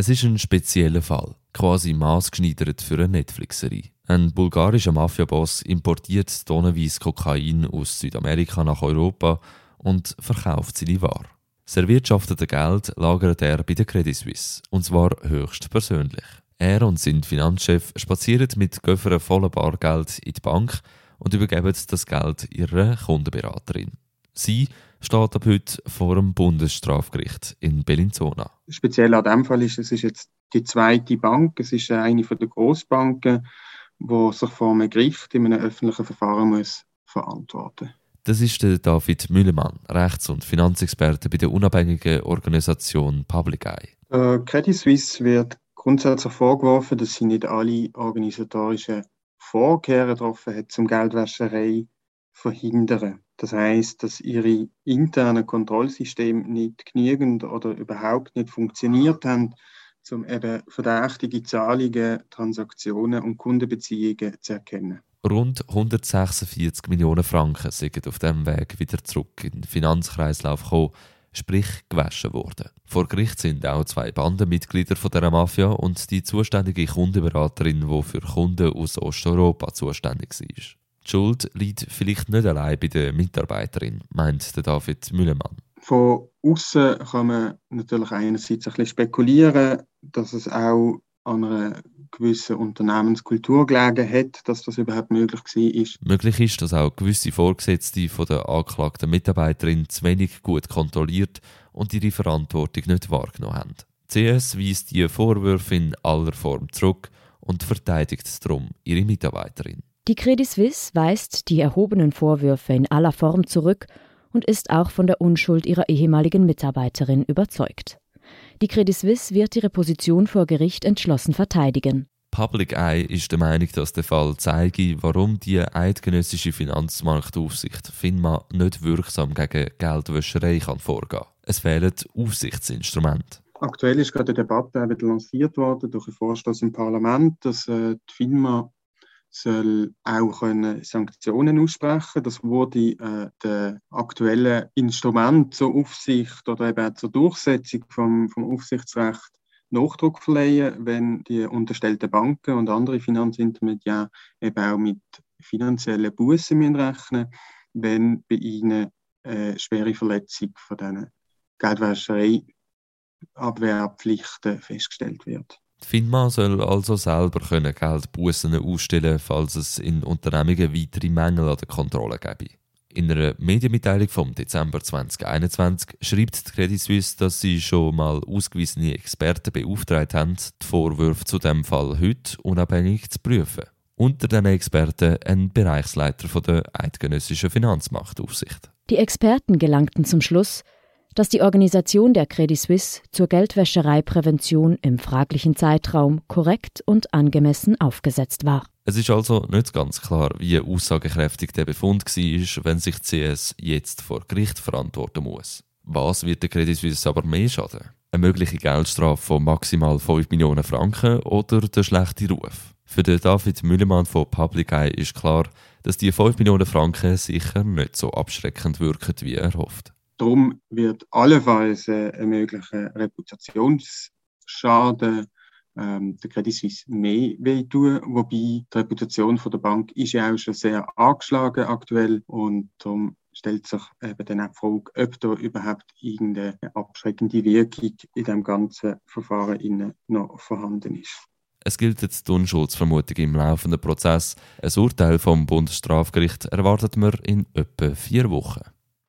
Es ist ein spezieller Fall, quasi maßgeschneidert für eine Netflix-Serie. Ein bulgarischer Mafiaboss importiert tonnenweise Kokain aus Südamerika nach Europa und verkauft seine Ware. Das erwirtschaftete Geld lagert er bei der Credit Suisse, und zwar höchst persönlich. Er und sein Finanzchef spazieren mit Göffern voller Bargeld in die Bank und übergeben das Geld ihrer Kundenberaterin. Sie steht ab heute vor dem Bundesstrafgericht in Bellinzona. Speziell an diesem Fall ist es ist jetzt die zweite Bank. Es ist eine der Großbanken, die sich vor einem Gericht in einem öffentlichen Verfahren muss verantworten Das ist der David Müllemann, Rechts- und Finanzexperte bei der unabhängigen Organisation Public Eye. Äh, Credit Suisse wird grundsätzlich vorgeworfen, dass sie nicht alle organisatorischen Vorkehrungen getroffen hat, um Geldwäscherei zu verhindern. Das heißt, dass ihre internen Kontrollsysteme nicht genügend oder überhaupt nicht funktioniert haben, um eben verdächtige Zahlungen, Transaktionen und Kundenbeziehungen zu erkennen. Rund 146 Millionen Franken sind auf diesem Weg wieder zurück in den Finanzkreislauf gekommen, sprich gewaschen worden. Vor Gericht sind auch zwei Bandenmitglieder von der Mafia und die zuständige Kundenberaterin, die für Kunden aus Osteuropa zuständig war. Die Schuld liegt vielleicht nicht allein bei der Mitarbeiterin, meint der David Müllemann. Von außen kann man natürlich einerseits ein bisschen spekulieren, dass es auch an einer gewissen Unternehmenskultur gelegen hat, dass das überhaupt möglich war. Möglich ist, dass auch gewisse Vorgesetzte von der angeklagten Mitarbeiterin zu wenig gut kontrolliert und ihre Verantwortung nicht wahrgenommen haben. CS weist die Vorwürfe in aller Form zurück und verteidigt darum ihre Mitarbeiterin. Die Credit Suisse weist die erhobenen Vorwürfe in aller Form zurück und ist auch von der Unschuld ihrer ehemaligen Mitarbeiterin überzeugt. Die Credit Suisse wird ihre Position vor Gericht entschlossen verteidigen. Public Eye ist der Meinung, dass der Fall zeige, warum die eidgenössische Finanzmarktaufsicht FINMA nicht wirksam gegen Geldwäscherei kann vorgehen. Es fehlen Aufsichtsinstrumente. Aktuell ist gerade eine Debatte lanciert worden durch einen Vorstoß im Parlament, dass äh, die FINMA soll auch können Sanktionen aussprechen. Das wurde äh, der aktuelle Instrument zur Aufsicht oder eben zur Durchsetzung vom, vom Aufsichtsrecht Nachdruck verleihen, wenn die unterstellten Banken und andere Finanzintermediäre eben auch mit finanziellen Bußen rechnen wenn bei ihnen äh, schwere Verletzung von diesen Geldwäschereiabwehrpflichten festgestellt wird. FINMA soll also selber können Geldbußen ausstellen, falls es in Unternehmungen weitere Mängel an der Kontrolle gäbe. In einer Medienmitteilung vom Dezember 2021 schreibt die Credit Suisse, dass sie schon mal ausgewiesene Experten beauftragt haben, die Vorwürfe zu dem Fall heute unabhängig zu prüfen. Unter den Experten ein Bereichsleiter von der Eidgenössischen Finanzmarktaufsicht. Die Experten gelangten zum Schluss, dass die Organisation der Credit Suisse zur Geldwäschereiprävention im fraglichen Zeitraum korrekt und angemessen aufgesetzt war. Es ist also nicht ganz klar, wie aussagekräftig der Befund war, wenn sich CS jetzt vor Gericht verantworten muss. Was wird der Credit Suisse aber mehr schaden? Eine mögliche Geldstrafe von maximal 5 Millionen Franken oder der schlechte Ruf? Für den David Müllemann von Public Eye ist klar, dass die 5 Millionen Franken sicher nicht so abschreckend wirken, wie er hofft. Darum wird allenfalls ein möglicher Reputationsschaden ähm, der Credit Suisse mehr wehtun. Wobei die Reputation von der Bank ist ja auch schon sehr angeschlagen aktuell und darum stellt sich eben dann auch die Frage, ob da überhaupt irgendeine abschreckende Wirkung in dem ganzen Verfahren noch vorhanden ist. Es gilt jetzt die Unschuldsvermutung im laufenden Prozess. Ein Urteil vom Bundesstrafgericht erwartet man in etwa vier Wochen.